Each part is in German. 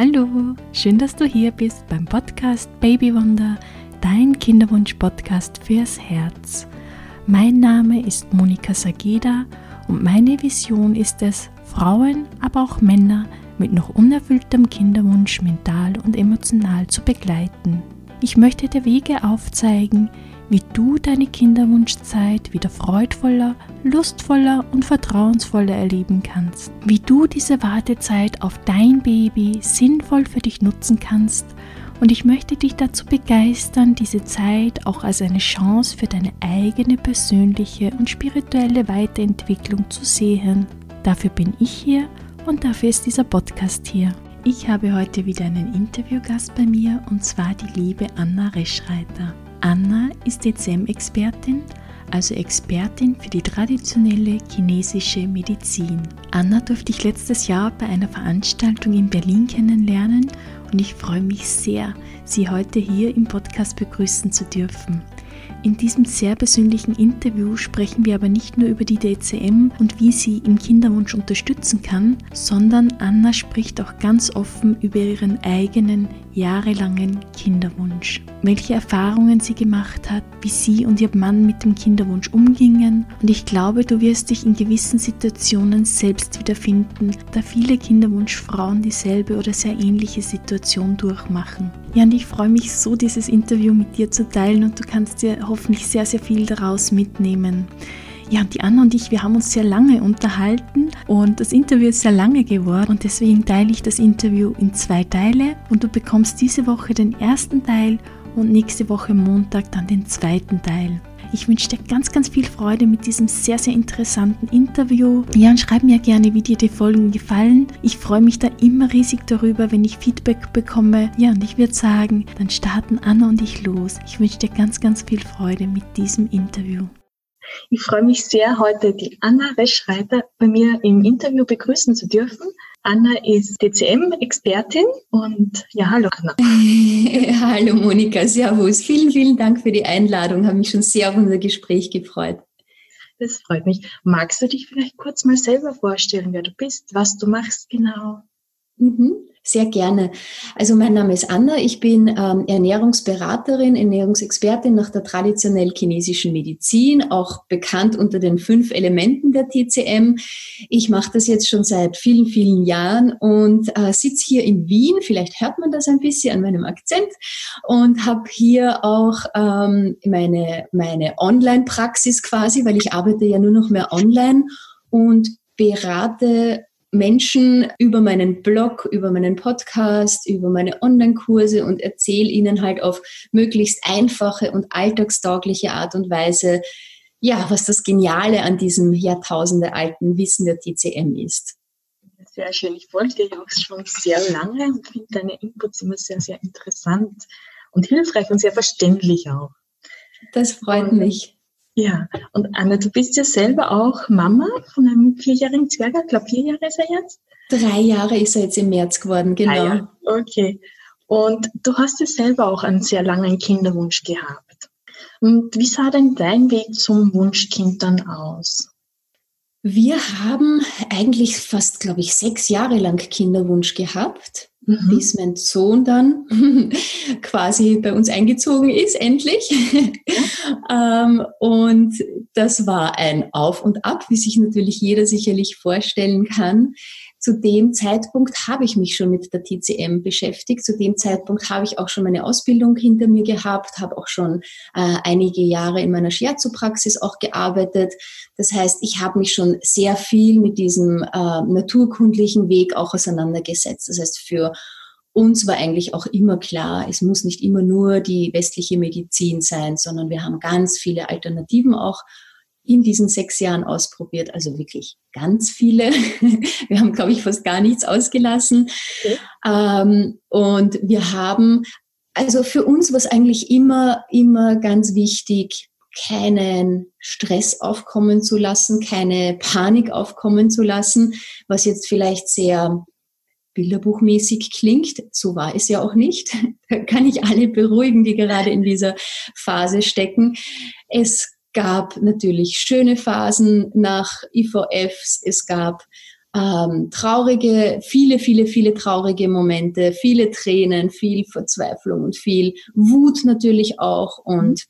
Hallo, schön, dass du hier bist beim Podcast Baby Wonder, dein Kinderwunsch-Podcast fürs Herz. Mein Name ist Monika Sageda und meine Vision ist es, Frauen, aber auch Männer mit noch unerfülltem Kinderwunsch mental und emotional zu begleiten. Ich möchte dir Wege aufzeigen, wie du deine Kinderwunschzeit wieder freudvoller, lustvoller und vertrauensvoller erleben kannst, wie du diese Wartezeit auf dein Baby sinnvoll für dich nutzen kannst und ich möchte dich dazu begeistern, diese Zeit auch als eine Chance für deine eigene persönliche und spirituelle Weiterentwicklung zu sehen. Dafür bin ich hier und dafür ist dieser Podcast hier. Ich habe heute wieder einen Interviewgast bei mir und zwar die liebe Anna Reschreiter. Anna ist DCM-Expertin, also Expertin für die traditionelle chinesische Medizin. Anna durfte ich letztes Jahr bei einer Veranstaltung in Berlin kennenlernen und ich freue mich sehr, Sie heute hier im Podcast begrüßen zu dürfen. In diesem sehr persönlichen Interview sprechen wir aber nicht nur über die DCM und wie sie im Kinderwunsch unterstützen kann, sondern Anna spricht auch ganz offen über ihren eigenen jahrelangen Kinderwunsch. Welche Erfahrungen sie gemacht hat, wie sie und ihr Mann mit dem Kinderwunsch umgingen. Und ich glaube, du wirst dich in gewissen Situationen selbst wiederfinden, da viele Kinderwunschfrauen dieselbe oder sehr ähnliche Situation durchmachen. Ja, und ich freue mich so, dieses Interview mit dir zu teilen und du kannst dir hoffentlich sehr, sehr viel daraus mitnehmen. Ja, und die Anna und ich, wir haben uns sehr lange unterhalten und das Interview ist sehr lange geworden und deswegen teile ich das Interview in zwei Teile und du bekommst diese Woche den ersten Teil und nächste Woche Montag dann den zweiten Teil. Ich wünsche dir ganz, ganz viel Freude mit diesem sehr, sehr interessanten Interview. Ja, und schreib mir gerne, wie dir die Folgen gefallen. Ich freue mich da immer riesig darüber, wenn ich Feedback bekomme. Ja, und ich würde sagen, dann starten Anna und ich los. Ich wünsche dir ganz, ganz viel Freude mit diesem Interview. Ich freue mich sehr, heute die Anna Reschreiter bei mir im Interview begrüßen zu dürfen. Anna ist DCM-Expertin und ja, hallo Anna. hallo Monika, Servus. Vielen, vielen Dank für die Einladung. Habe mich schon sehr auf unser Gespräch gefreut. Das freut mich. Magst du dich vielleicht kurz mal selber vorstellen, wer du bist, was du machst genau? Mhm. Sehr gerne. Also mein Name ist Anna, ich bin ähm, Ernährungsberaterin, Ernährungsexpertin nach der traditionell chinesischen Medizin, auch bekannt unter den fünf Elementen der TCM. Ich mache das jetzt schon seit vielen, vielen Jahren und äh, sitze hier in Wien, vielleicht hört man das ein bisschen an meinem Akzent, und habe hier auch ähm, meine, meine Online-Praxis quasi, weil ich arbeite ja nur noch mehr online und berate Menschen über meinen Blog, über meinen Podcast, über meine Online-Kurse und erzähle ihnen halt auf möglichst einfache und alltagstaugliche Art und Weise, ja, was das Geniale an diesem jahrtausendealten Wissen der TCM ist. Sehr schön. Ich folge dir ja auch schon sehr lange und finde deine Inputs immer sehr, sehr interessant und hilfreich und sehr verständlich auch. Das freut und, mich. Ja, und Anna, du bist ja selber auch Mama von einem vierjährigen Zwerg. Ich glaube, vier Jahre ist er jetzt? Drei Jahre ist er jetzt im März geworden, genau. Ah, ja. Okay. Und du hast ja selber auch einen sehr langen Kinderwunsch gehabt. Und wie sah denn dein Weg zum Wunschkind dann aus? Wir haben eigentlich fast, glaube ich, sechs Jahre lang Kinderwunsch gehabt mhm. bis mein Sohn dann quasi bei uns eingezogen ist, endlich. ähm, und das war ein Auf und Ab, wie sich natürlich jeder sicherlich vorstellen kann. Zu dem Zeitpunkt habe ich mich schon mit der TCM beschäftigt. Zu dem Zeitpunkt habe ich auch schon meine Ausbildung hinter mir gehabt, habe auch schon äh, einige Jahre in meiner Shiatsu-Praxis auch gearbeitet. Das heißt, ich habe mich schon sehr viel mit diesem äh, naturkundlichen Weg auch auseinandergesetzt. Das heißt, für uns war eigentlich auch immer klar, es muss nicht immer nur die westliche Medizin sein, sondern wir haben ganz viele Alternativen auch in diesen sechs Jahren ausprobiert, also wirklich ganz viele. Wir haben, glaube ich, fast gar nichts ausgelassen. Okay. Ähm, und wir haben, also für uns war es eigentlich immer, immer ganz wichtig, keinen Stress aufkommen zu lassen, keine Panik aufkommen zu lassen, was jetzt vielleicht sehr bilderbuchmäßig klingt. So war es ja auch nicht. Da kann ich alle beruhigen, die gerade in dieser Phase stecken. Es gab natürlich schöne Phasen nach IVFs. Es gab ähm, traurige, viele, viele, viele traurige Momente, viele Tränen, viel Verzweiflung und viel Wut natürlich auch. Und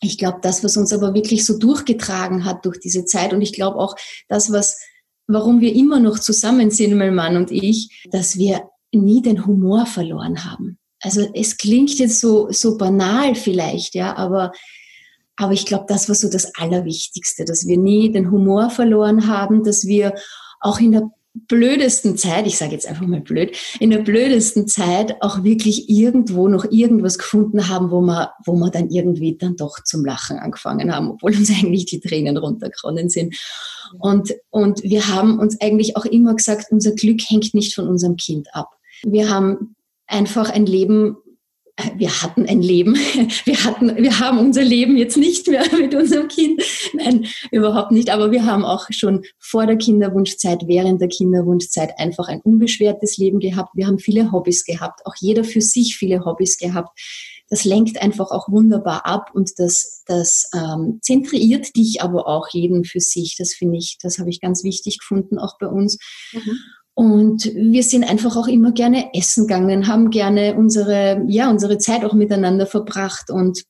ich glaube, das, was uns aber wirklich so durchgetragen hat durch diese Zeit und ich glaube auch das, was, warum wir immer noch zusammen sind, mein Mann und ich, dass wir nie den Humor verloren haben. Also es klingt jetzt so, so banal vielleicht, ja, aber aber ich glaube, das war so das Allerwichtigste, dass wir nie den Humor verloren haben, dass wir auch in der blödesten Zeit, ich sage jetzt einfach mal blöd, in der blödesten Zeit auch wirklich irgendwo noch irgendwas gefunden haben, wo wir, wo wir dann irgendwie dann doch zum Lachen angefangen haben, obwohl uns eigentlich die Tränen runtergeronnen sind. Und, und wir haben uns eigentlich auch immer gesagt, unser Glück hängt nicht von unserem Kind ab. Wir haben einfach ein Leben wir hatten ein Leben, wir hatten, wir haben unser Leben jetzt nicht mehr mit unserem Kind. Nein, überhaupt nicht. Aber wir haben auch schon vor der Kinderwunschzeit, während der Kinderwunschzeit einfach ein unbeschwertes Leben gehabt. Wir haben viele Hobbys gehabt, auch jeder für sich viele Hobbys gehabt. Das lenkt einfach auch wunderbar ab und das, das ähm, zentriert dich aber auch jeden für sich. Das finde ich, das habe ich ganz wichtig gefunden, auch bei uns. Mhm. Und wir sind einfach auch immer gerne essen gegangen, haben gerne unsere, ja, unsere Zeit auch miteinander verbracht und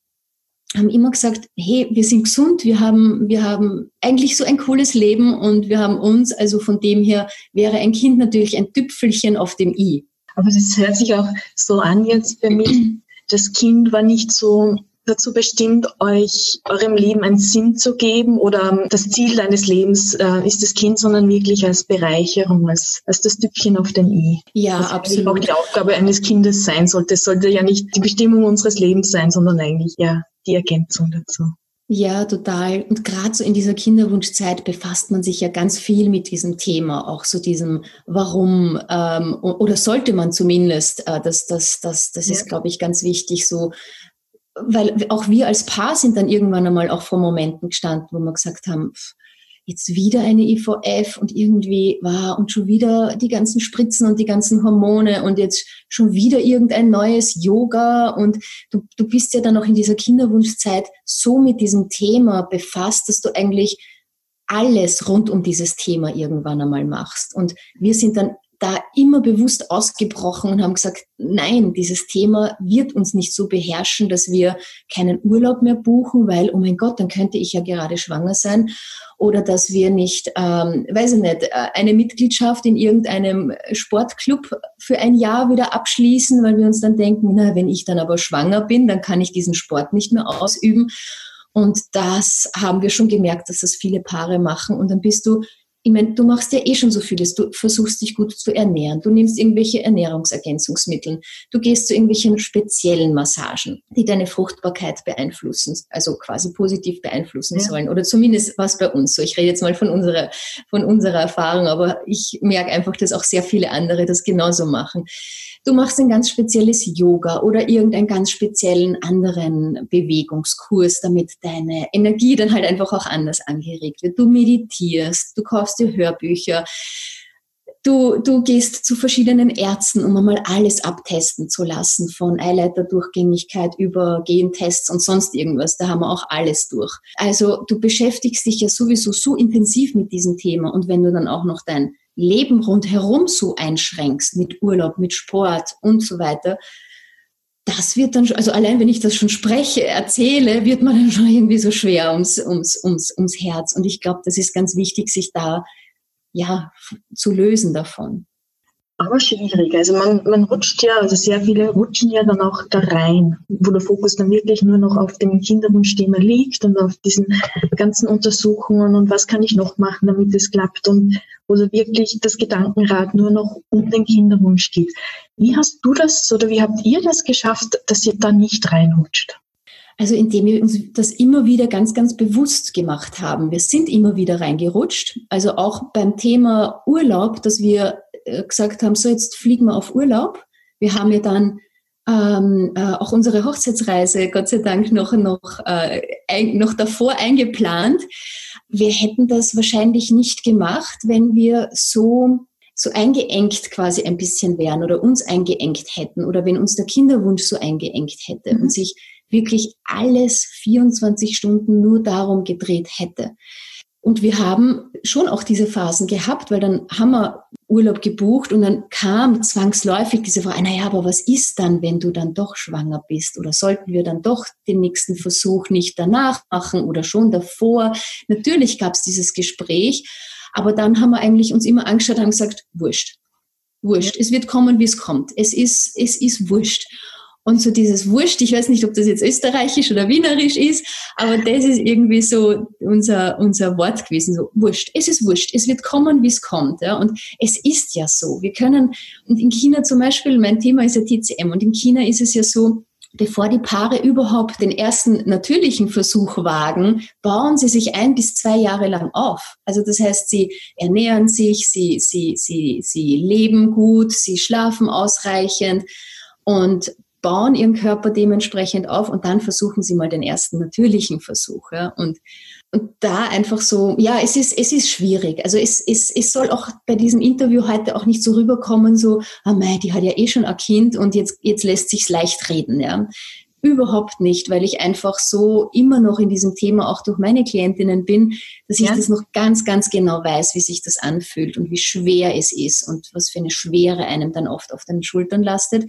haben immer gesagt, hey, wir sind gesund, wir haben, wir haben eigentlich so ein cooles Leben und wir haben uns, also von dem her wäre ein Kind natürlich ein Tüpfelchen auf dem i. Aber das hört sich auch so an jetzt für mich. Das Kind war nicht so dazu bestimmt, euch eurem Leben einen Sinn zu geben oder das Ziel deines Lebens äh, ist das Kind, sondern wirklich als Bereicherung, als, als das Tüpfchen auf dem I. Ja, das absolut. auch die Aufgabe eines Kindes sein sollte. Es sollte ja nicht die Bestimmung unseres Lebens sein, sondern eigentlich ja die Ergänzung dazu. Ja, total. Und gerade so in dieser Kinderwunschzeit befasst man sich ja ganz viel mit diesem Thema, auch so diesem Warum ähm, oder sollte man zumindest, äh, das, das, das, das ja. ist, glaube ich, ganz wichtig, so weil auch wir als Paar sind dann irgendwann einmal auch vor Momenten gestanden, wo wir gesagt haben, jetzt wieder eine IVF und irgendwie war wow, und schon wieder die ganzen Spritzen und die ganzen Hormone und jetzt schon wieder irgendein neues Yoga und du, du bist ja dann auch in dieser Kinderwunschzeit so mit diesem Thema befasst, dass du eigentlich alles rund um dieses Thema irgendwann einmal machst. Und wir sind dann da immer bewusst ausgebrochen und haben gesagt, nein, dieses Thema wird uns nicht so beherrschen, dass wir keinen Urlaub mehr buchen, weil, oh mein Gott, dann könnte ich ja gerade schwanger sein. Oder dass wir nicht, ähm, weiß ich nicht, äh, eine Mitgliedschaft in irgendeinem Sportclub für ein Jahr wieder abschließen, weil wir uns dann denken, na, wenn ich dann aber schwanger bin, dann kann ich diesen Sport nicht mehr ausüben. Und das haben wir schon gemerkt, dass das viele Paare machen. Und dann bist du ich meine, du machst ja eh schon so vieles. Du versuchst dich gut zu ernähren. Du nimmst irgendwelche Ernährungsergänzungsmittel. Du gehst zu irgendwelchen speziellen Massagen, die deine Fruchtbarkeit beeinflussen, also quasi positiv beeinflussen ja. sollen. Oder zumindest was bei uns so. Ich rede jetzt mal von unserer, von unserer Erfahrung, aber ich merke einfach, dass auch sehr viele andere das genauso machen du machst ein ganz spezielles Yoga oder irgendeinen ganz speziellen anderen Bewegungskurs, damit deine Energie dann halt einfach auch anders angeregt wird. Du meditierst, du kaufst dir Hörbücher. Du, du gehst zu verschiedenen Ärzten, um einmal alles abtesten zu lassen, von Eileiterdurchgängigkeit über Gentests und sonst irgendwas. Da haben wir auch alles durch. Also du beschäftigst dich ja sowieso so intensiv mit diesem Thema und wenn du dann auch noch dein Leben rundherum so einschränkst, mit Urlaub, mit Sport und so weiter, das wird dann, also allein wenn ich das schon spreche, erzähle, wird man dann schon irgendwie so schwer ums, ums, ums, ums Herz. Und ich glaube, das ist ganz wichtig, sich da ja zu lösen davon aber schwierig. Also man, man rutscht ja, also sehr viele rutschen ja dann auch da rein, wo der Fokus dann wirklich nur noch auf dem Kinderwunschthema liegt und auf diesen ganzen Untersuchungen und was kann ich noch machen, damit es klappt und wo so wirklich das Gedankenrad nur noch um den Kinderwunsch geht. Wie hast du das oder wie habt ihr das geschafft, dass ihr da nicht reinrutscht? Also indem wir uns das immer wieder ganz, ganz bewusst gemacht haben. Wir sind immer wieder reingerutscht. Also auch beim Thema Urlaub, dass wir gesagt haben, so jetzt fliegen wir auf Urlaub. Wir haben ja dann ähm, äh, auch unsere Hochzeitsreise Gott sei Dank noch, noch, äh, ein, noch davor eingeplant. Wir hätten das wahrscheinlich nicht gemacht, wenn wir so so eingeengt quasi ein bisschen wären oder uns eingeengt hätten oder wenn uns der Kinderwunsch so eingeengt hätte mhm. und sich wirklich alles 24 Stunden nur darum gedreht hätte. Und wir haben schon auch diese Phasen gehabt, weil dann haben wir Urlaub gebucht und dann kam zwangsläufig diese Frage, naja, aber was ist dann, wenn du dann doch schwanger bist? Oder sollten wir dann doch den nächsten Versuch nicht danach machen oder schon davor? Natürlich gab es dieses Gespräch, aber dann haben wir eigentlich uns immer angeschaut und gesagt, wurscht, wurscht. Es wird kommen, wie es kommt. Es ist, es ist wurscht. Und so dieses Wurscht, ich weiß nicht, ob das jetzt österreichisch oder wienerisch ist, aber das ist irgendwie so unser, unser Wort gewesen, so Wurscht. Es ist Wurscht. Es wird kommen, wie es kommt. Ja? Und es ist ja so. Wir können, und in China zum Beispiel, mein Thema ist ja TCM, und in China ist es ja so, bevor die Paare überhaupt den ersten natürlichen Versuch wagen, bauen sie sich ein bis zwei Jahre lang auf. Also das heißt, sie ernähren sich, sie, sie, sie, sie leben gut, sie schlafen ausreichend und bauen ihren Körper dementsprechend auf und dann versuchen sie mal den ersten natürlichen Versuch. Ja? Und, und da einfach so, ja, es ist, es ist schwierig. Also es, es, es soll auch bei diesem Interview heute auch nicht so rüberkommen, so, ah mei, die hat ja eh schon ein Kind und jetzt, jetzt lässt sich's leicht reden. Ja? Überhaupt nicht, weil ich einfach so immer noch in diesem Thema auch durch meine Klientinnen bin, dass ich ja. das noch ganz, ganz genau weiß, wie sich das anfühlt und wie schwer es ist und was für eine Schwere einem dann oft auf den Schultern lastet.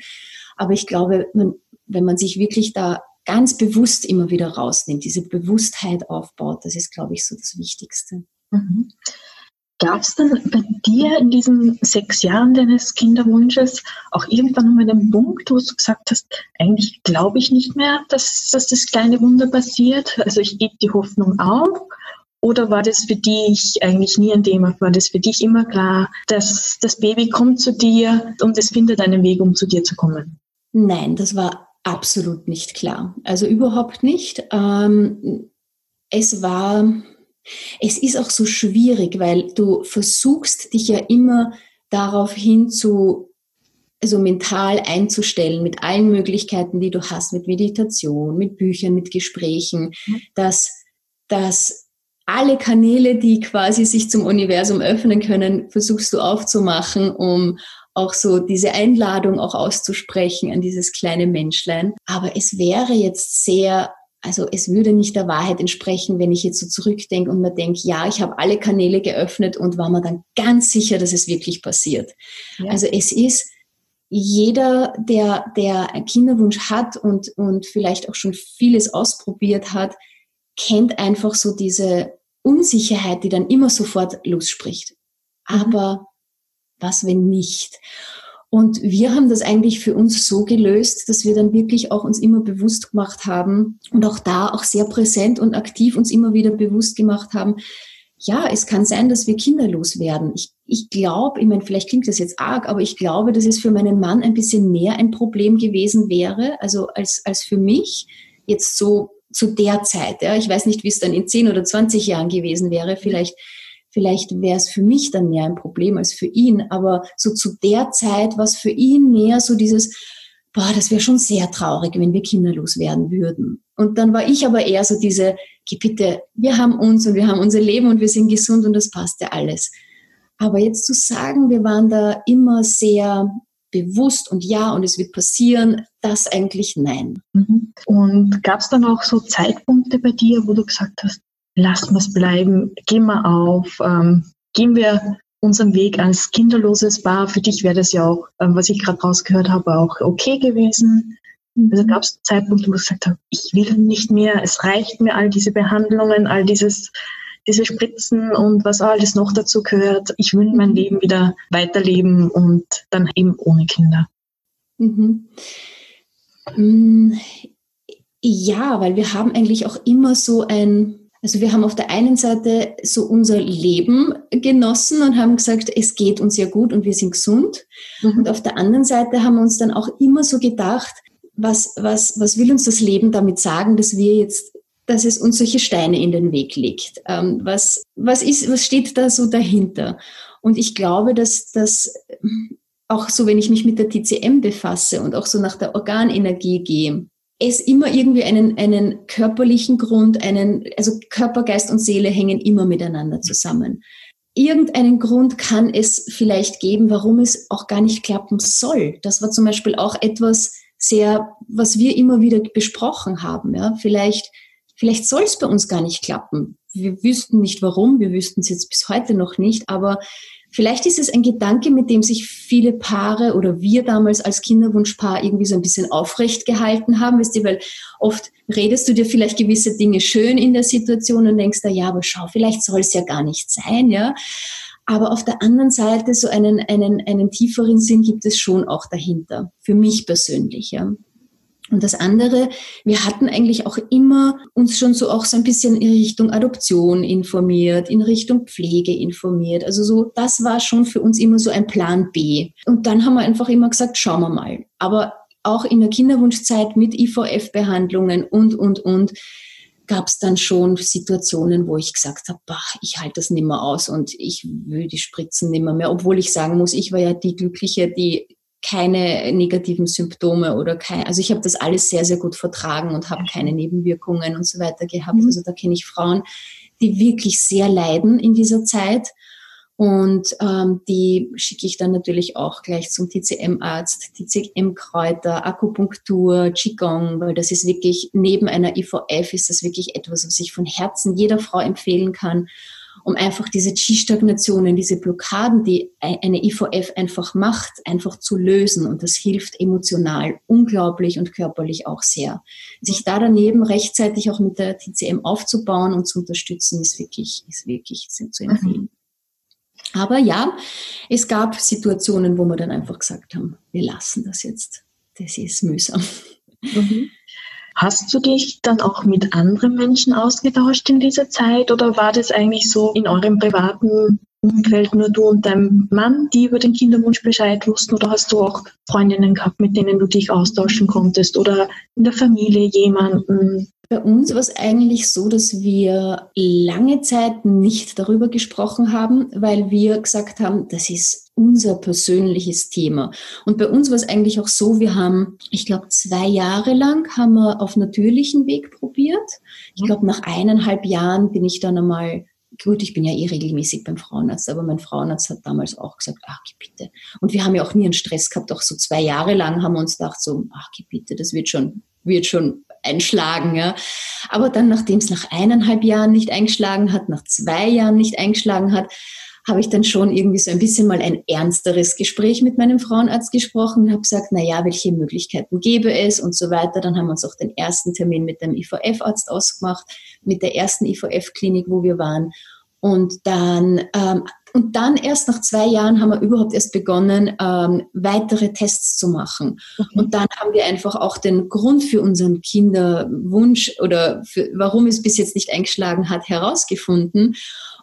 Aber ich glaube, wenn man sich wirklich da ganz bewusst immer wieder rausnimmt, diese Bewusstheit aufbaut, das ist, glaube ich, so das Wichtigste. Mhm. Gab es denn bei dir in diesen sechs Jahren deines Kinderwunsches auch irgendwann mal einen Punkt, wo du gesagt hast, eigentlich glaube ich nicht mehr, dass, dass das kleine Wunder passiert? Also ich gebe die Hoffnung auf. Oder war das für dich eigentlich nie ein Thema? War das für dich immer klar, dass das Baby kommt zu dir und es findet einen Weg, um zu dir zu kommen? Nein, das war absolut nicht klar. Also überhaupt nicht. Ähm, es war, es ist auch so schwierig, weil du versuchst dich ja immer darauf hin zu, also mental einzustellen mit allen Möglichkeiten, die du hast, mit Meditation, mit Büchern, mit Gesprächen, mhm. dass, dass alle Kanäle, die quasi sich zum Universum öffnen können, versuchst du aufzumachen, um auch so diese Einladung auch auszusprechen an dieses kleine Menschlein. Aber es wäre jetzt sehr also es würde nicht der Wahrheit entsprechen, wenn ich jetzt so zurückdenke und mir denke, ja, ich habe alle Kanäle geöffnet und war mir dann ganz sicher, dass es wirklich passiert. Ja. Also es ist jeder, der, der einen Kinderwunsch hat und, und vielleicht auch schon vieles ausprobiert hat, kennt einfach so diese Unsicherheit, die dann immer sofort losspricht. Mhm. Aber was, wenn nicht? Und wir haben das eigentlich für uns so gelöst, dass wir dann wirklich auch uns immer bewusst gemacht haben und auch da auch sehr präsent und aktiv uns immer wieder bewusst gemacht haben, ja, es kann sein, dass wir kinderlos werden. Ich, ich glaube, ich meine, vielleicht klingt das jetzt arg, aber ich glaube, dass es für meinen Mann ein bisschen mehr ein Problem gewesen wäre, also als, als für mich jetzt so zu der Zeit. Ja. Ich weiß nicht, wie es dann in 10 oder 20 Jahren gewesen wäre. Vielleicht Vielleicht wäre es für mich dann mehr ein Problem als für ihn, aber so zu der Zeit war es für ihn mehr so dieses, boah, das wäre schon sehr traurig, wenn wir kinderlos werden würden. Und dann war ich aber eher so diese, geh bitte, wir haben uns und wir haben unser Leben und wir sind gesund und das passt ja alles. Aber jetzt zu sagen, wir waren da immer sehr bewusst und ja und es wird passieren, das eigentlich nein. Mhm. Und gab es dann auch so Zeitpunkte bei dir, wo du gesagt hast, lassen wir es bleiben, gehen wir auf, ähm, gehen wir unseren Weg als kinderloses Paar. Für dich wäre das ja auch, ähm, was ich gerade rausgehört habe, auch okay gewesen. Also gab es Zeitpunkte, wo ich gesagt habe, ich will nicht mehr, es reicht mir all diese Behandlungen, all dieses, diese Spritzen und was alles noch dazu gehört. Ich will mein Leben wieder weiterleben und dann eben ohne Kinder. Mhm. Mm, ja, weil wir haben eigentlich auch immer so ein, also wir haben auf der einen Seite so unser Leben genossen und haben gesagt, es geht uns ja gut und wir sind gesund. Mhm. Und auf der anderen Seite haben wir uns dann auch immer so gedacht, was, was, was will uns das Leben damit sagen, dass wir jetzt, dass es uns solche Steine in den Weg legt? Ähm, was, was ist, was steht da so dahinter? Und ich glaube, dass das auch so, wenn ich mich mit der TCM befasse und auch so nach der Organenergie gehe, es immer irgendwie einen, einen körperlichen Grund, einen, also Körper, Geist und Seele hängen immer miteinander zusammen. Irgendeinen Grund kann es vielleicht geben, warum es auch gar nicht klappen soll. Das war zum Beispiel auch etwas sehr, was wir immer wieder besprochen haben. Ja. Vielleicht, vielleicht soll es bei uns gar nicht klappen. Wir wüssten nicht warum, wir wüssten es jetzt bis heute noch nicht, aber Vielleicht ist es ein Gedanke, mit dem sich viele Paare oder wir damals als Kinderwunschpaar irgendwie so ein bisschen aufrecht gehalten haben, weißt du, weil oft redest du dir vielleicht gewisse Dinge schön in der Situation und denkst da, ja, aber schau, vielleicht soll es ja gar nicht sein, ja. Aber auf der anderen Seite so einen, einen, einen tieferen Sinn gibt es schon auch dahinter. Für mich persönlich, ja. Und das andere, wir hatten eigentlich auch immer uns schon so auch so ein bisschen in Richtung Adoption informiert, in Richtung Pflege informiert. Also so, das war schon für uns immer so ein Plan B. Und dann haben wir einfach immer gesagt, schauen wir mal. Aber auch in der Kinderwunschzeit mit IVF-Behandlungen und, und, und, gab es dann schon Situationen, wo ich gesagt habe, ich halte das nicht mehr aus und ich will die Spritzen nicht mehr, mehr. Obwohl ich sagen muss, ich war ja die Glückliche, die keine negativen Symptome oder kein, also ich habe das alles sehr, sehr gut vertragen und habe keine Nebenwirkungen und so weiter gehabt. Mhm. Also da kenne ich Frauen, die wirklich sehr leiden in dieser Zeit. Und ähm, die schicke ich dann natürlich auch gleich zum TCM-Arzt, TCM-Kräuter, Akupunktur, Qigong, weil das ist wirklich, neben einer IVF ist das wirklich etwas, was ich von Herzen jeder Frau empfehlen kann um einfach diese Qi-Stagnationen, diese Blockaden, die eine IVF einfach macht, einfach zu lösen. Und das hilft emotional unglaublich und körperlich auch sehr. Sich da daneben rechtzeitig auch mit der TCM aufzubauen und zu unterstützen, ist wirklich, ist wirklich zu empfehlen. Mhm. Aber ja, es gab Situationen, wo wir dann einfach gesagt haben, wir lassen das jetzt. Das ist mühsam. Mhm. Hast du dich dann auch mit anderen Menschen ausgetauscht in dieser Zeit oder war das eigentlich so in eurem privaten Umfeld nur du und dein Mann, die über den Kinderwunsch Bescheid wussten oder hast du auch Freundinnen gehabt, mit denen du dich austauschen konntest oder in der Familie jemanden? Bei uns war es eigentlich so, dass wir lange Zeit nicht darüber gesprochen haben, weil wir gesagt haben, das ist unser persönliches Thema. Und bei uns war es eigentlich auch so, wir haben, ich glaube, zwei Jahre lang haben wir auf natürlichen Weg probiert. Ich glaube, nach eineinhalb Jahren bin ich dann einmal gut, ich bin ja eh regelmäßig beim Frauenarzt, aber mein Frauenarzt hat damals auch gesagt, ach, bitte. Und wir haben ja auch nie einen Stress gehabt, auch so zwei Jahre lang haben wir uns gedacht, so, ach, bitte, das wird schon, wird schon einschlagen. Ja. Aber dann, nachdem es nach eineinhalb Jahren nicht eingeschlagen hat, nach zwei Jahren nicht eingeschlagen hat, habe ich dann schon irgendwie so ein bisschen mal ein ernsteres Gespräch mit meinem Frauenarzt gesprochen und habe gesagt, na ja, welche Möglichkeiten gäbe es und so weiter. Dann haben wir uns auch den ersten Termin mit dem IVF-Arzt ausgemacht, mit der ersten IVF-Klinik, wo wir waren. Und dann, ähm, und dann erst nach zwei Jahren haben wir überhaupt erst begonnen, ähm, weitere Tests zu machen. Okay. Und dann haben wir einfach auch den Grund für unseren Kinderwunsch oder für, warum es bis jetzt nicht eingeschlagen hat, herausgefunden.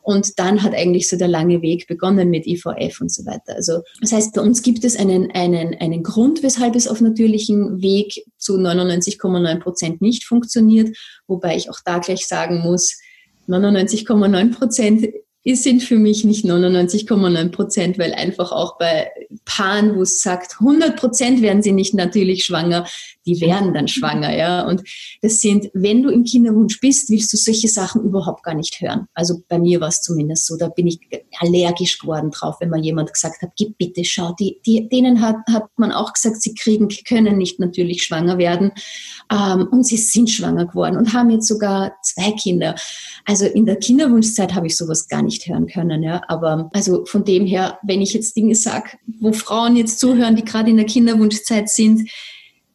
Und dann hat eigentlich so der lange Weg begonnen mit IVF und so weiter. Also das heißt, bei uns gibt es einen, einen, einen Grund, weshalb es auf natürlichem Weg zu 99,9 Prozent nicht funktioniert. Wobei ich auch da gleich sagen muss, 99,9 Prozent sind für mich nicht 99,9 Prozent, weil einfach auch bei Paaren, wo es sagt, 100 Prozent werden sie nicht natürlich schwanger, die werden dann schwanger, ja. Und das sind, wenn du im Kinderwunsch bist, willst du solche Sachen überhaupt gar nicht hören. Also bei mir war es zumindest so, da bin ich allergisch geworden drauf, wenn mal jemand gesagt hat, gib bitte, schau, die, die, denen hat, hat man auch gesagt, sie kriegen, können nicht natürlich schwanger werden. Ähm, und sie sind schwanger geworden und haben jetzt sogar zwei Kinder. Also in der Kinderwunschzeit habe ich sowas gar nicht hören können, ja. Aber also von dem her, wenn ich jetzt Dinge sage, wo Frauen jetzt zuhören, die gerade in der Kinderwunschzeit sind,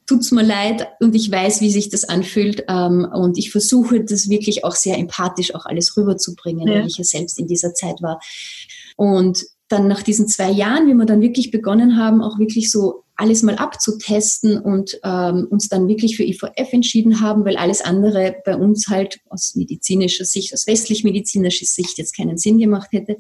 tut's mir leid und ich weiß, wie sich das anfühlt ähm, und ich versuche das wirklich auch sehr empathisch auch alles rüberzubringen, ja. weil ich ja selbst in dieser Zeit war. Und dann nach diesen zwei Jahren, wie wir dann wirklich begonnen haben, auch wirklich so alles mal abzutesten und ähm, uns dann wirklich für IVF entschieden haben, weil alles andere bei uns halt aus medizinischer Sicht, aus westlich-medizinischer Sicht jetzt keinen Sinn gemacht hätte,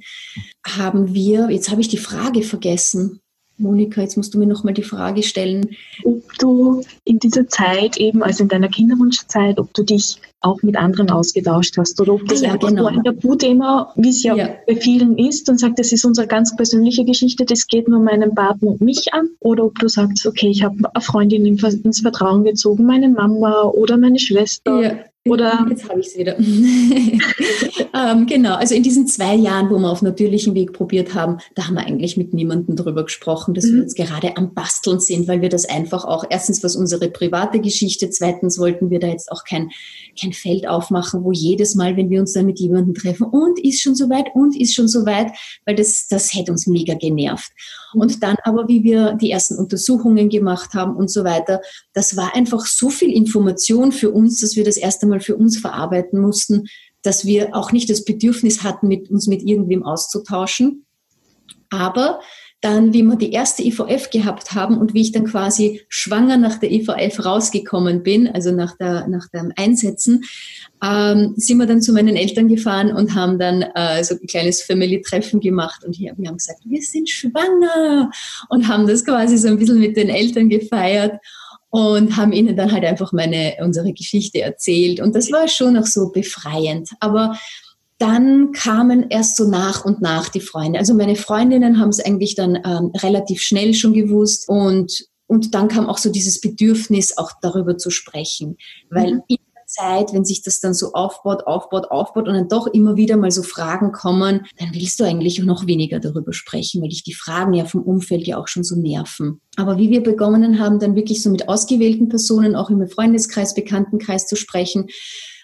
haben wir, jetzt habe ich die Frage vergessen, Monika, jetzt musst du mir nochmal die Frage stellen. Ob du in dieser Zeit, eben also in deiner Kinderwunschzeit, ob du dich auch mit anderen ausgetauscht hast oder ob das ja, einfach genau. nur ein Tabuthema, wie es ja, ja, bei vielen ist und sagt, das ist unsere ganz persönliche Geschichte, das geht nur meinen Partner und mich an oder ob du sagst, okay, ich habe eine Freundin ins Vertrauen gezogen, meine Mama oder meine Schwester. Ja. Oder jetzt habe ich es wieder. ähm, genau, also in diesen zwei Jahren, wo wir auf natürlichem Weg probiert haben, da haben wir eigentlich mit niemandem darüber gesprochen, dass mhm. wir jetzt gerade am Basteln sind, weil wir das einfach auch, erstens was unsere private Geschichte, zweitens wollten wir da jetzt auch kein, kein Feld aufmachen, wo jedes Mal, wenn wir uns dann mit jemandem treffen, und ist schon soweit und ist schon soweit, weil das, das hätte uns mega genervt. Mhm. Und dann aber, wie wir die ersten Untersuchungen gemacht haben und so weiter, das war einfach so viel Information für uns, dass wir das erst einmal für uns verarbeiten mussten, dass wir auch nicht das Bedürfnis hatten, mit uns mit irgendwem auszutauschen. Aber dann, wie wir die erste IVF gehabt haben und wie ich dann quasi schwanger nach der IVF rausgekommen bin, also nach, der, nach dem Einsetzen, ähm, sind wir dann zu meinen Eltern gefahren und haben dann äh, so ein kleines Family-Treffen gemacht und wir haben gesagt, wir sind schwanger und haben das quasi so ein bisschen mit den Eltern gefeiert und haben ihnen dann halt einfach meine, unsere Geschichte erzählt. Und das war schon auch so befreiend. Aber dann kamen erst so nach und nach die Freunde. Also meine Freundinnen haben es eigentlich dann ähm, relativ schnell schon gewusst und und dann kam auch so dieses Bedürfnis, auch darüber zu sprechen, weil mhm. Zeit, wenn sich das dann so aufbaut, aufbaut, aufbaut und dann doch immer wieder mal so Fragen kommen, dann willst du eigentlich noch weniger darüber sprechen, weil dich die Fragen ja vom Umfeld ja auch schon so nerven. Aber wie wir begonnen haben, dann wirklich so mit ausgewählten Personen, auch im Freundeskreis, Bekanntenkreis zu sprechen,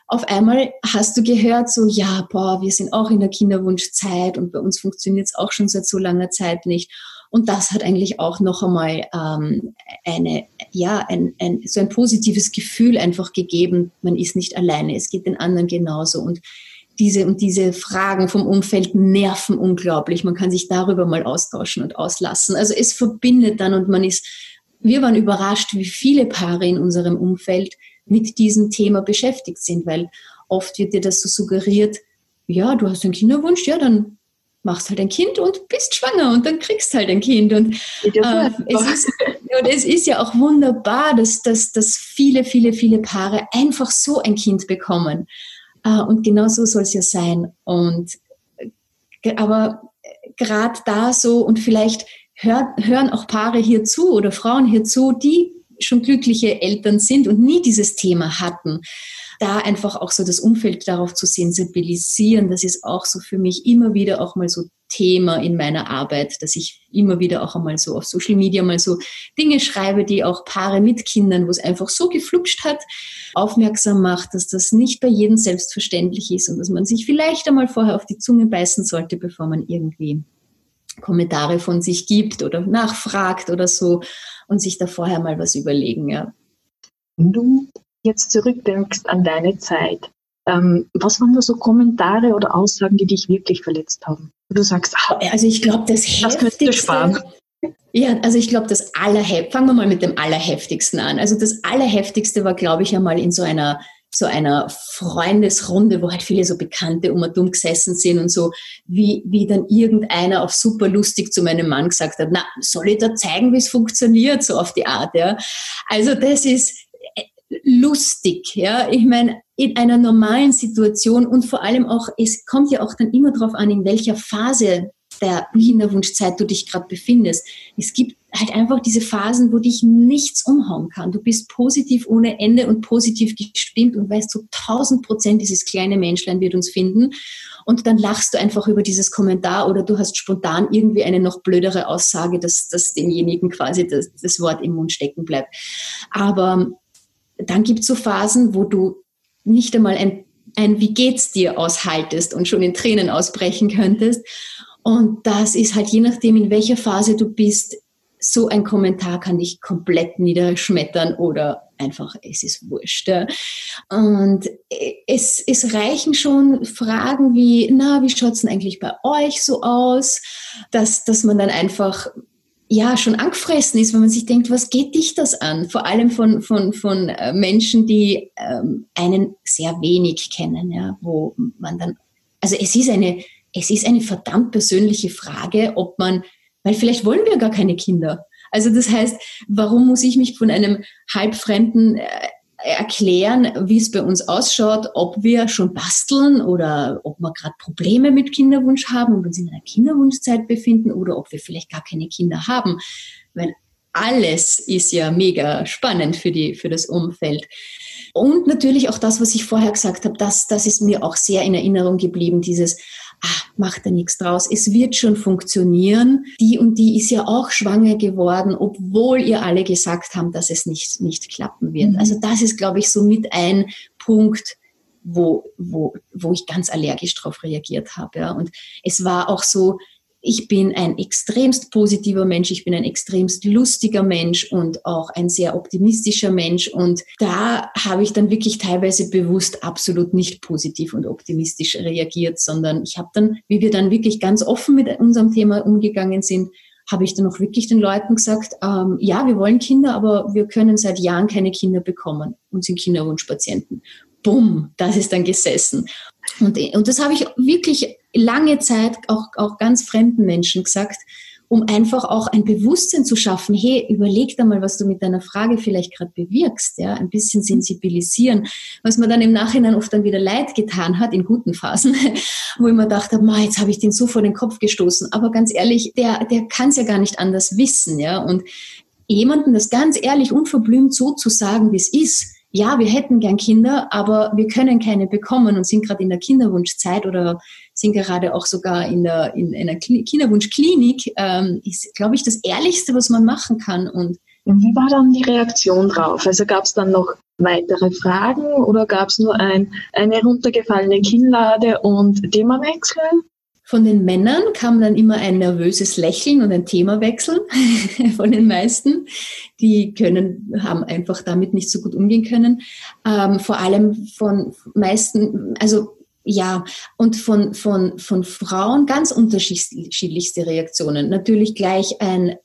auf einmal hast du gehört, so, ja, boah, wir sind auch in der Kinderwunschzeit und bei uns funktioniert es auch schon seit so langer Zeit nicht. Und das hat eigentlich auch noch einmal ähm, eine, ja, ein, ein, so ein positives Gefühl einfach gegeben. Man ist nicht alleine, es geht den anderen genauso. Und diese und diese Fragen vom Umfeld nerven unglaublich. Man kann sich darüber mal austauschen und auslassen. Also es verbindet dann und man ist, wir waren überrascht, wie viele Paare in unserem Umfeld mit diesem Thema beschäftigt sind, weil oft wird dir das so suggeriert, ja, du hast einen Kinderwunsch, ja, dann machst halt ein Kind und bist schwanger und dann kriegst halt ein Kind. Und, äh, es, ist, und es ist ja auch wunderbar, dass, dass, dass viele, viele, viele Paare einfach so ein Kind bekommen. Äh, und genau so soll es ja sein. Und, äh, aber gerade da so und vielleicht hör, hören auch Paare hier zu oder Frauen hier zu, die schon glückliche Eltern sind und nie dieses Thema hatten da einfach auch so das Umfeld darauf zu sensibilisieren, das ist auch so für mich immer wieder auch mal so Thema in meiner Arbeit, dass ich immer wieder auch einmal so auf Social Media mal so Dinge schreibe, die auch Paare mit Kindern, wo es einfach so geflutscht hat, aufmerksam macht, dass das nicht bei jedem selbstverständlich ist und dass man sich vielleicht einmal vorher auf die Zunge beißen sollte, bevor man irgendwie Kommentare von sich gibt oder nachfragt oder so und sich da vorher mal was überlegen, ja. Du jetzt zurückdenkst an deine Zeit, ähm, was waren da so Kommentare oder Aussagen, die dich wirklich verletzt haben? Du sagst, ah, also ich glaube, das, das heftigste, sparen. Ja, also ich glaube, das allerheftigste, fangen wir mal mit dem allerheftigsten an. Also das allerheftigste war, glaube ich, einmal in so einer so einer Freundesrunde, wo halt viele so Bekannte um und um gesessen sind und so, wie, wie dann irgendeiner auf super lustig zu meinem Mann gesagt hat, na, soll ich da zeigen, wie es funktioniert, so auf die Art, ja. Also das ist, lustig. Ja, ich meine, in einer normalen Situation und vor allem auch, es kommt ja auch dann immer darauf an, in welcher Phase der Kinderwunschzeit du dich gerade befindest. Es gibt halt einfach diese Phasen, wo dich nichts umhauen kann. Du bist positiv ohne Ende und positiv gestimmt und weißt zu so 1000 Prozent, dieses kleine Menschlein wird uns finden. Und dann lachst du einfach über dieses Kommentar oder du hast spontan irgendwie eine noch blödere Aussage, dass, dass demjenigen quasi das, das Wort im Mund stecken bleibt. Aber dann gibt es so Phasen, wo du nicht einmal ein, ein Wie geht's dir aushaltest und schon in Tränen ausbrechen könntest. Und das ist halt je nachdem, in welcher Phase du bist, so ein Kommentar kann dich komplett niederschmettern oder einfach, es ist wurscht. Und es, es reichen schon Fragen wie, na, wie schaut's denn eigentlich bei euch so aus? Dass, dass man dann einfach ja schon angefressen ist, wenn man sich denkt, was geht dich das an? Vor allem von, von, von äh, Menschen, die ähm, einen sehr wenig kennen, ja, wo man dann, also es ist eine, es ist eine verdammt persönliche Frage, ob man, weil vielleicht wollen wir gar keine Kinder. Also das heißt, warum muss ich mich von einem halbfremden äh, erklären, wie es bei uns ausschaut, ob wir schon basteln oder ob wir gerade Probleme mit Kinderwunsch haben und uns in einer Kinderwunschzeit befinden oder ob wir vielleicht gar keine Kinder haben. Weil alles ist ja mega spannend für, die, für das Umfeld. Und natürlich auch das, was ich vorher gesagt habe, das, das ist mir auch sehr in Erinnerung geblieben, dieses, ah, macht da nichts draus, es wird schon funktionieren. Die und die ist ja auch schwanger geworden, obwohl ihr alle gesagt haben, dass es nicht, nicht klappen wird. Mhm. Also das ist, glaube ich, so mit ein Punkt, wo, wo, wo ich ganz allergisch drauf reagiert habe. Ja. Und es war auch so, ich bin ein extremst positiver Mensch, ich bin ein extremst lustiger Mensch und auch ein sehr optimistischer Mensch. Und da habe ich dann wirklich teilweise bewusst absolut nicht positiv und optimistisch reagiert, sondern ich habe dann, wie wir dann wirklich ganz offen mit unserem Thema umgegangen sind, habe ich dann auch wirklich den Leuten gesagt, ähm, ja, wir wollen Kinder, aber wir können seit Jahren keine Kinder bekommen und sind Kinderwunschpatienten. Bumm, das ist dann gesessen. Und, und das habe ich wirklich lange Zeit auch, auch ganz fremden Menschen gesagt, um einfach auch ein Bewusstsein zu schaffen, hey, überleg da mal, was du mit deiner Frage vielleicht gerade bewirkst, ja, ein bisschen sensibilisieren, was mir dann im Nachhinein oft dann wieder leid getan hat, in guten Phasen, wo ich mir gedacht habe, jetzt habe ich den so vor den Kopf gestoßen, aber ganz ehrlich, der, der kann es ja gar nicht anders wissen, ja, und jemanden das ganz ehrlich unverblümt so zu sagen, wie es ist, ja, wir hätten gern Kinder, aber wir können keine bekommen und sind gerade in der Kinderwunschzeit oder sind gerade auch sogar in, der, in einer Kinderwunschklinik, ähm, ist, glaube ich, das Ehrlichste, was man machen kann. Und wie war dann die Reaktion drauf? Also gab es dann noch weitere Fragen oder gab es nur ein, eine runtergefallene Kinnlade und Themawechsel? Von den Männern kam dann immer ein nervöses Lächeln und ein Themawechsel von den meisten. Die können, haben einfach damit nicht so gut umgehen können. Ähm, vor allem von meisten, also ja, und von, von, von Frauen ganz unterschiedlichste Reaktionen. Natürlich gleich ein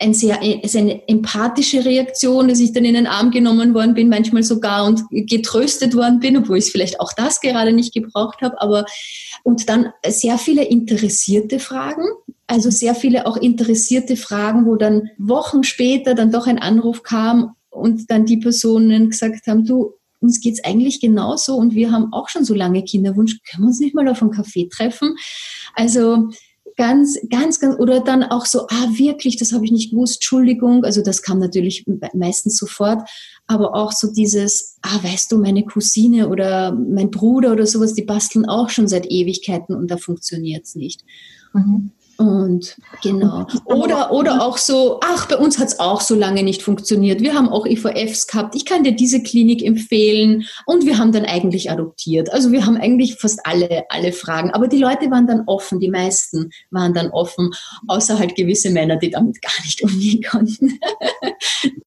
ein sehr, ist eine empathische Reaktion, dass ich dann in den Arm genommen worden bin, manchmal sogar und getröstet worden bin, obwohl ich vielleicht auch das gerade nicht gebraucht habe, aber und dann sehr viele interessierte Fragen, also sehr viele auch interessierte Fragen, wo dann Wochen später dann doch ein Anruf kam und dann die Personen gesagt haben, du, uns geht's eigentlich genauso und wir haben auch schon so lange Kinderwunsch, können wir uns nicht mal auf einen Kaffee treffen? Also ganz, ganz, ganz, oder dann auch so, ah, wirklich, das habe ich nicht gewusst, Entschuldigung. Also das kam natürlich meistens sofort, aber auch so dieses, ah, weißt du, meine Cousine oder mein Bruder oder sowas, die basteln auch schon seit Ewigkeiten und da funktioniert es nicht. Mhm. Und genau. Oder, oder auch so, ach, bei uns hat es auch so lange nicht funktioniert. Wir haben auch IVFs gehabt. Ich kann dir diese Klinik empfehlen. Und wir haben dann eigentlich adoptiert. Also wir haben eigentlich fast alle, alle Fragen. Aber die Leute waren dann offen, die meisten waren dann offen, außer halt gewisse Männer, die damit gar nicht umgehen konnten.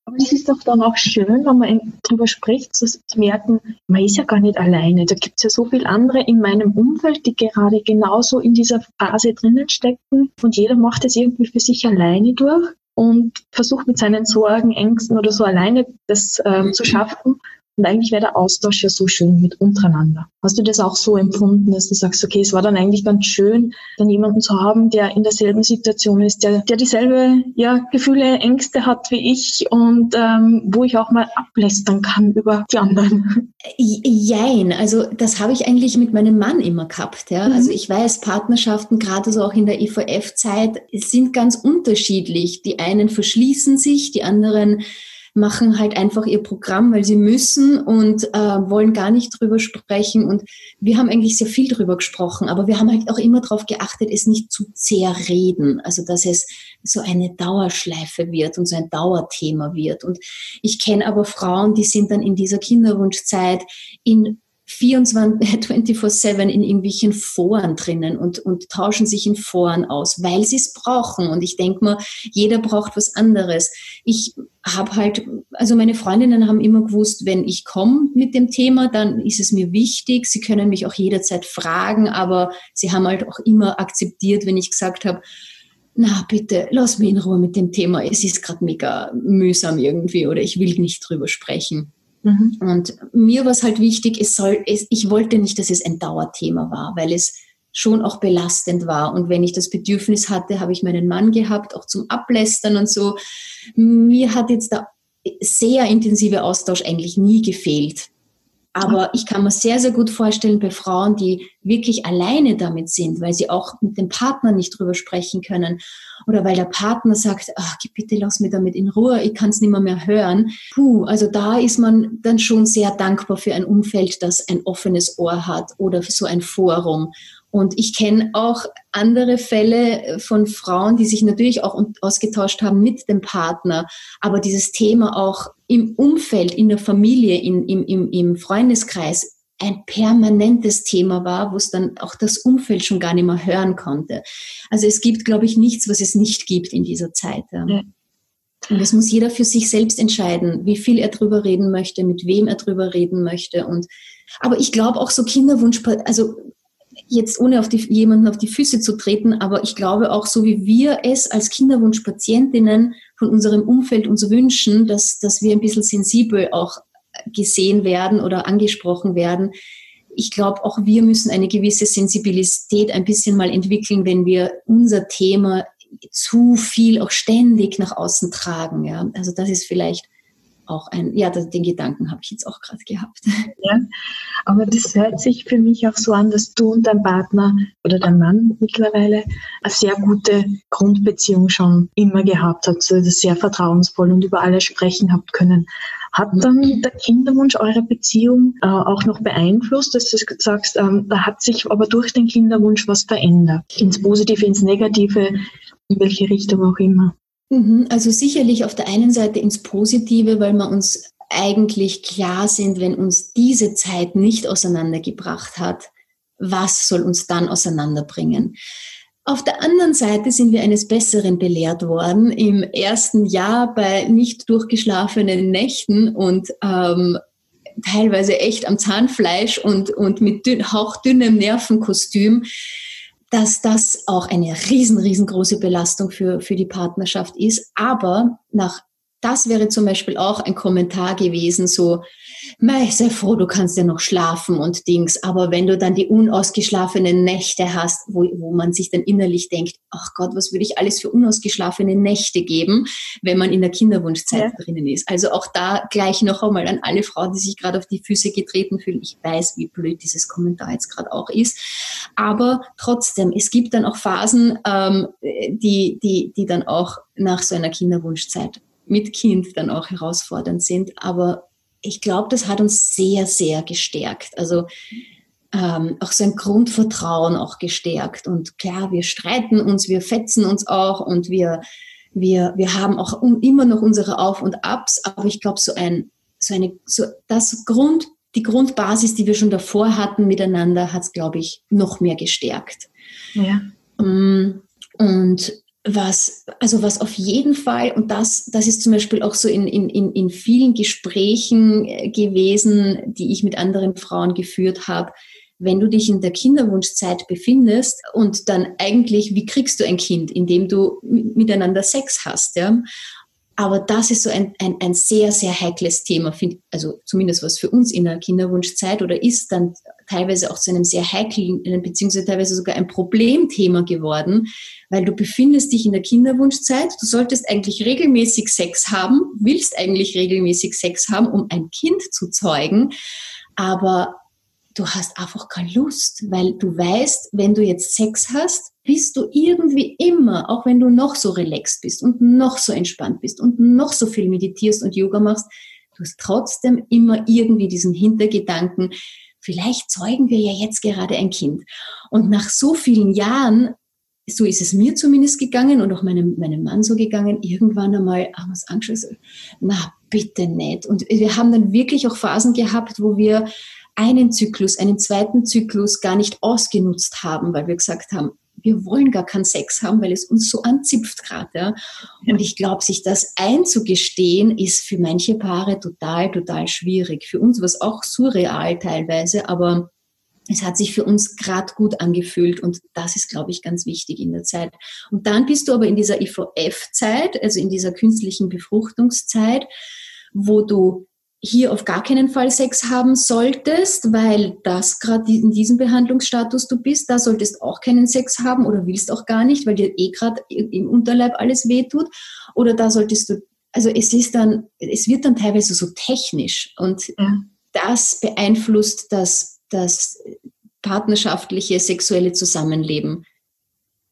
Aber es ist doch dann auch schön, wenn man darüber spricht, zu, zu merken, man ist ja gar nicht alleine. Da gibt es ja so viele andere in meinem Umfeld, die gerade genauso in dieser Phase drinnen stecken und jeder macht es irgendwie für sich alleine durch und versucht mit seinen Sorgen, Ängsten oder so alleine das ähm, zu schaffen. Und eigentlich wäre der Austausch ja so schön mit untereinander. Hast du das auch so empfunden, dass du sagst, okay, es war dann eigentlich ganz schön, dann jemanden zu haben, der in derselben Situation ist, der, der dieselbe ja, Gefühle, Ängste hat wie ich und ähm, wo ich auch mal ablästern kann über die anderen? Jein, also das habe ich eigentlich mit meinem Mann immer gehabt. Ja? Mhm. Also ich weiß, Partnerschaften, gerade so auch in der IVF-Zeit, sind ganz unterschiedlich. Die einen verschließen sich, die anderen machen halt einfach ihr Programm, weil sie müssen und äh, wollen gar nicht drüber sprechen. Und wir haben eigentlich sehr viel drüber gesprochen, aber wir haben halt auch immer darauf geachtet, es nicht zu zerreden. Also dass es so eine Dauerschleife wird und so ein Dauerthema wird. Und ich kenne aber Frauen, die sind dann in dieser Kinderwunschzeit in 24-7 in irgendwelchen Foren drinnen und, und tauschen sich in Foren aus, weil sie es brauchen. Und ich denke mal, jeder braucht was anderes. Ich habe halt, also meine Freundinnen haben immer gewusst, wenn ich komme mit dem Thema, dann ist es mir wichtig. Sie können mich auch jederzeit fragen, aber sie haben halt auch immer akzeptiert, wenn ich gesagt habe, na bitte, lass mich in Ruhe mit dem Thema. Es ist gerade mega mühsam irgendwie oder ich will nicht drüber sprechen. Mhm. Und mir war es halt wichtig, es soll, es, ich wollte nicht, dass es ein Dauerthema war, weil es schon auch belastend war. Und wenn ich das Bedürfnis hatte, habe ich meinen Mann gehabt, auch zum Ablästern und so. Mir hat jetzt der sehr intensive Austausch eigentlich nie gefehlt. Aber ich kann mir sehr, sehr gut vorstellen, bei Frauen, die wirklich alleine damit sind, weil sie auch mit dem Partner nicht drüber sprechen können oder weil der Partner sagt, ach, bitte lass mich damit in Ruhe, ich kann es nicht mehr, mehr hören. Puh, also da ist man dann schon sehr dankbar für ein Umfeld, das ein offenes Ohr hat oder für so ein Forum. Und ich kenne auch andere Fälle von Frauen, die sich natürlich auch ausgetauscht haben mit dem Partner, aber dieses Thema auch im Umfeld, in der Familie, in, im, im, im Freundeskreis ein permanentes Thema war, wo es dann auch das Umfeld schon gar nicht mehr hören konnte. Also es gibt, glaube ich, nichts, was es nicht gibt in dieser Zeit. Ja. Und es muss jeder für sich selbst entscheiden, wie viel er drüber reden möchte, mit wem er drüber reden möchte. Und aber ich glaube auch so Kinderwunsch, also jetzt ohne auf die, jemanden auf die Füße zu treten, aber ich glaube auch, so wie wir es als Kinderwunschpatientinnen von unserem Umfeld uns wünschen, dass, dass wir ein bisschen sensibel auch gesehen werden oder angesprochen werden. Ich glaube, auch wir müssen eine gewisse Sensibilität ein bisschen mal entwickeln, wenn wir unser Thema zu viel auch ständig nach außen tragen. Ja? Also das ist vielleicht auch ein, ja, den Gedanken habe ich jetzt auch gerade gehabt. Ja, aber das hört sich für mich auch so an, dass du und dein Partner oder dein Mann mittlerweile eine sehr gute Grundbeziehung schon immer gehabt habt, also sehr vertrauensvoll und über alles sprechen habt können. Hat dann der Kinderwunsch eure Beziehung äh, auch noch beeinflusst, dass du sagst, ähm, da hat sich aber durch den Kinderwunsch was verändert? Ins Positive, ins Negative, in welche Richtung auch immer? Mhm, also sicherlich auf der einen Seite ins Positive, weil wir uns eigentlich klar sind, wenn uns diese Zeit nicht auseinandergebracht hat, was soll uns dann auseinanderbringen? Auf der anderen Seite sind wir eines Besseren belehrt worden im ersten Jahr bei nicht durchgeschlafenen Nächten und ähm, teilweise echt am Zahnfleisch und, und mit dünn, hauchdünnem Nervenkostüm dass das auch eine riesen, riesengroße Belastung für, für die Partnerschaft ist. Aber nach das wäre zum Beispiel auch ein Kommentar gewesen, so, mei, sei froh, du kannst ja noch schlafen und Dings. Aber wenn du dann die unausgeschlafenen Nächte hast, wo, wo man sich dann innerlich denkt, ach Gott, was würde ich alles für unausgeschlafene Nächte geben, wenn man in der Kinderwunschzeit ja. drinnen ist. Also auch da gleich noch einmal an alle Frauen, die sich gerade auf die Füße getreten fühlen. Ich weiß, wie blöd dieses Kommentar jetzt gerade auch ist. Aber trotzdem, es gibt dann auch Phasen, ähm, die, die, die dann auch nach so einer Kinderwunschzeit mit Kind dann auch herausfordernd sind. Aber ich glaube, das hat uns sehr, sehr gestärkt. Also ähm, auch so ein Grundvertrauen auch gestärkt. Und klar, wir streiten uns, wir fetzen uns auch und wir, wir, wir haben auch immer noch unsere Auf und Abs. Aber ich glaube, so ein, so eine, so das Grund, die Grundbasis, die wir schon davor hatten miteinander, hat es, glaube ich, noch mehr gestärkt. Ja. Mm, und was, also was auf jeden Fall, und das, das ist zum Beispiel auch so in, in, in vielen Gesprächen äh, gewesen, die ich mit anderen Frauen geführt habe, wenn du dich in der Kinderwunschzeit befindest und dann eigentlich, wie kriegst du ein Kind, indem du miteinander Sex hast, ja? Aber das ist so ein, ein, ein sehr, sehr heikles Thema, find, also zumindest was für uns in der Kinderwunschzeit oder ist dann teilweise auch zu einem sehr heiklen, beziehungsweise teilweise sogar ein Problemthema geworden, weil du befindest dich in der Kinderwunschzeit, du solltest eigentlich regelmäßig Sex haben, willst eigentlich regelmäßig Sex haben, um ein Kind zu zeugen, aber du hast einfach keine Lust, weil du weißt, wenn du jetzt Sex hast, bist du irgendwie immer, auch wenn du noch so relaxed bist und noch so entspannt bist und noch so viel meditierst und Yoga machst, du hast trotzdem immer irgendwie diesen Hintergedanken, vielleicht zeugen wir ja jetzt gerade ein Kind. Und nach so vielen Jahren, so ist es mir zumindest gegangen und auch meinem, meinem Mann so gegangen, irgendwann einmal haben wir es na bitte nicht. Und wir haben dann wirklich auch Phasen gehabt, wo wir einen Zyklus, einen zweiten Zyklus gar nicht ausgenutzt haben, weil wir gesagt haben, wir wollen gar keinen Sex haben, weil es uns so anzipft gerade. Ja? Und ich glaube, sich das einzugestehen, ist für manche Paare total, total schwierig. Für uns war es auch surreal teilweise, aber es hat sich für uns gerade gut angefühlt und das ist, glaube ich, ganz wichtig in der Zeit. Und dann bist du aber in dieser IVF-Zeit, also in dieser künstlichen Befruchtungszeit, wo du hier auf gar keinen Fall Sex haben solltest, weil das gerade in diesem Behandlungsstatus du bist, da solltest auch keinen Sex haben oder willst auch gar nicht, weil dir eh gerade im Unterleib alles wehtut. Oder da solltest du, also es ist dann, es wird dann teilweise so technisch und ja. das beeinflusst das, das partnerschaftliche sexuelle Zusammenleben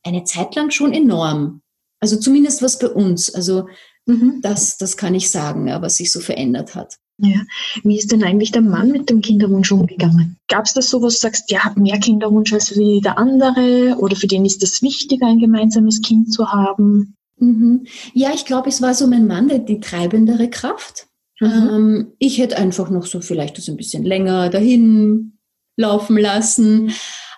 eine Zeit lang schon enorm. Also zumindest was bei uns. Also mhm. das, das kann ich sagen, was sich so verändert hat. Ja. Wie ist denn eigentlich der Mann mit dem Kinderwunsch umgegangen? Gab es das so, wo du sagst, der hat mehr Kinderwunsch als der andere oder für den ist es wichtiger, ein gemeinsames Kind zu haben? Mhm. Ja, ich glaube, es war so mein Mann, der, die treibendere Kraft. Mhm. Ähm, ich hätte einfach noch so vielleicht das ein bisschen länger dahin laufen lassen.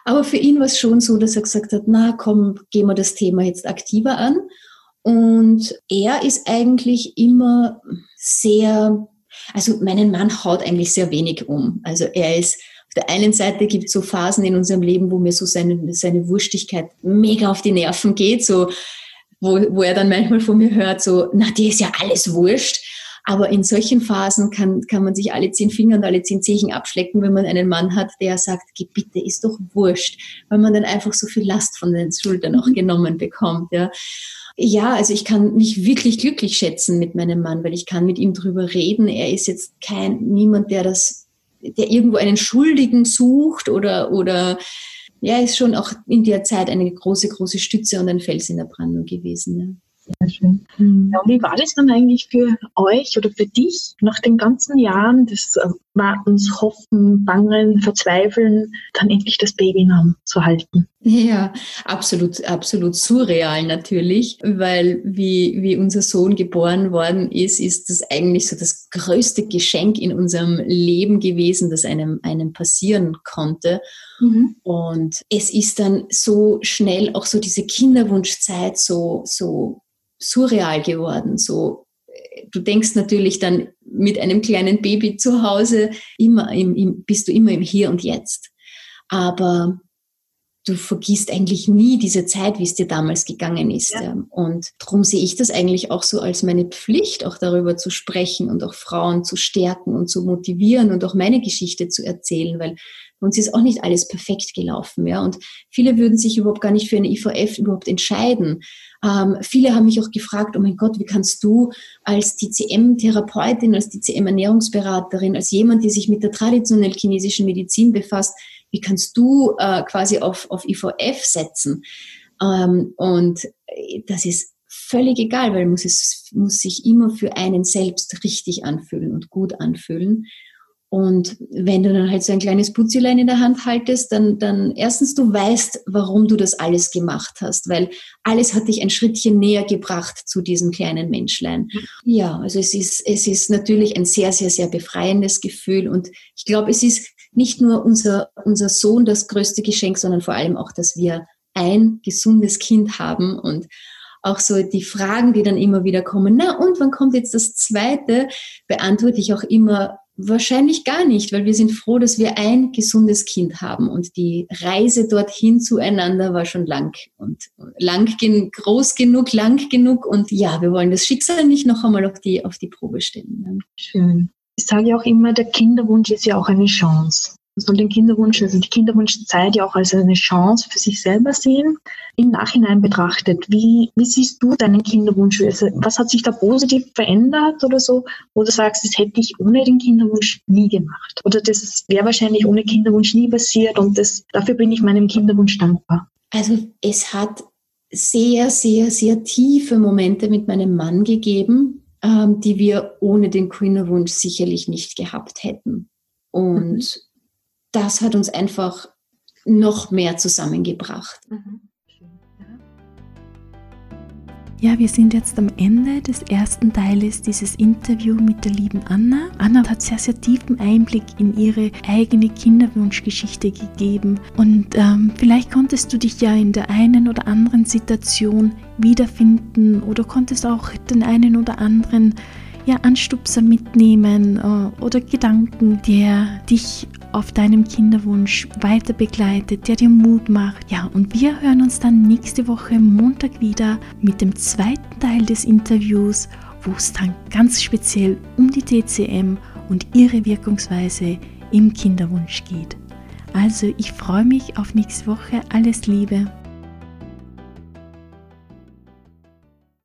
Aber für ihn war es schon so, dass er gesagt hat, na komm, gehen wir das Thema jetzt aktiver an. Und er ist eigentlich immer sehr also meinen Mann haut eigentlich sehr wenig um. Also er ist auf der einen Seite gibt es so Phasen in unserem Leben, wo mir so seine, seine Wurstigkeit mega auf die Nerven geht, so wo, wo er dann manchmal von mir hört, so, na, dir ist ja alles wurscht. Aber in solchen Phasen kann, kann man sich alle zehn Finger und alle zehn Zehen abschlecken, wenn man einen Mann hat, der sagt, Geh bitte, ist doch wurscht, weil man dann einfach so viel Last von den Schultern auch mhm. genommen bekommt. Ja. Ja, also ich kann mich wirklich glücklich schätzen mit meinem Mann, weil ich kann mit ihm drüber reden. Er ist jetzt kein niemand, der das, der irgendwo einen Schuldigen sucht oder oder ja, ist schon auch in der Zeit eine große, große Stütze und ein Fels in der Brandung gewesen. Ja. Sehr schön. Mhm. Ja, wie war das dann eigentlich für euch oder für dich nach den ganzen Jahren des äh, Wartens, Hoffen, Bangen, Verzweifeln, dann endlich das Babynamen zu halten? Ja, absolut, absolut surreal natürlich, weil wie, wie unser Sohn geboren worden ist, ist das eigentlich so das größte Geschenk in unserem Leben gewesen, das einem, einem passieren konnte. Mhm. Und es ist dann so schnell auch so diese Kinderwunschzeit so, so surreal geworden. So, du denkst natürlich dann mit einem kleinen Baby zu Hause immer im, im, bist du immer im Hier und Jetzt. Aber du vergisst eigentlich nie diese Zeit, wie es dir damals gegangen ist. Ja. Und darum sehe ich das eigentlich auch so als meine Pflicht, auch darüber zu sprechen und auch Frauen zu stärken und zu motivieren und auch meine Geschichte zu erzählen, weil uns ist auch nicht alles perfekt gelaufen. Ja? Und viele würden sich überhaupt gar nicht für eine IVF überhaupt entscheiden. Ähm, viele haben mich auch gefragt, oh mein Gott, wie kannst du als TCM-Therapeutin, als TCM-Ernährungsberaterin, als jemand, die sich mit der traditionellen chinesischen Medizin befasst, wie kannst du äh, quasi auf, auf IVF setzen? Ähm, und das ist völlig egal, weil muss es muss sich immer für einen selbst richtig anfühlen und gut anfühlen. Und wenn du dann halt so ein kleines Putzilein in der Hand haltest, dann, dann erstens du weißt, warum du das alles gemacht hast, weil alles hat dich ein Schrittchen näher gebracht zu diesem kleinen Menschlein. Ja, also es ist, es ist natürlich ein sehr, sehr, sehr befreiendes Gefühl. Und ich glaube, es ist nicht nur unser, unser Sohn das größte Geschenk, sondern vor allem auch, dass wir ein gesundes Kind haben und auch so die Fragen, die dann immer wieder kommen, na und wann kommt jetzt das zweite, beantworte ich auch immer Wahrscheinlich gar nicht, weil wir sind froh, dass wir ein gesundes Kind haben und die Reise dorthin zueinander war schon lang und lang, groß genug, lang genug und ja, wir wollen das Schicksal nicht noch einmal auf die, auf die Probe stellen. Schön. Ich sage ja auch immer, der Kinderwunsch ist ja auch eine Chance soll den Kinderwunsch, also die Kinderwunschzeit ja auch als eine Chance für sich selber sehen. Im Nachhinein betrachtet, wie, wie siehst du deinen Kinderwunsch? Also was hat sich da positiv verändert oder so? Wo du sagst, das hätte ich ohne den Kinderwunsch nie gemacht. Oder das wäre wahrscheinlich ohne Kinderwunsch nie passiert und das, dafür bin ich meinem Kinderwunsch dankbar. Also es hat sehr, sehr, sehr tiefe Momente mit meinem Mann gegeben, ähm, die wir ohne den Kinderwunsch sicherlich nicht gehabt hätten. Und mhm das hat uns einfach noch mehr zusammengebracht. Mhm. Ja, wir sind jetzt am Ende des ersten Teiles dieses Interviews mit der lieben Anna. Anna hat sehr, sehr tiefen Einblick in ihre eigene Kinderwunschgeschichte gegeben. Und ähm, vielleicht konntest du dich ja in der einen oder anderen Situation wiederfinden oder konntest auch den einen oder anderen ja, Anstupser mitnehmen äh, oder Gedanken, der dich auf deinem Kinderwunsch weiter begleitet, der dir Mut macht. Ja, und wir hören uns dann nächste Woche Montag wieder mit dem zweiten Teil des Interviews, wo es dann ganz speziell um die TCM und ihre Wirkungsweise im Kinderwunsch geht. Also ich freue mich auf nächste Woche. Alles Liebe.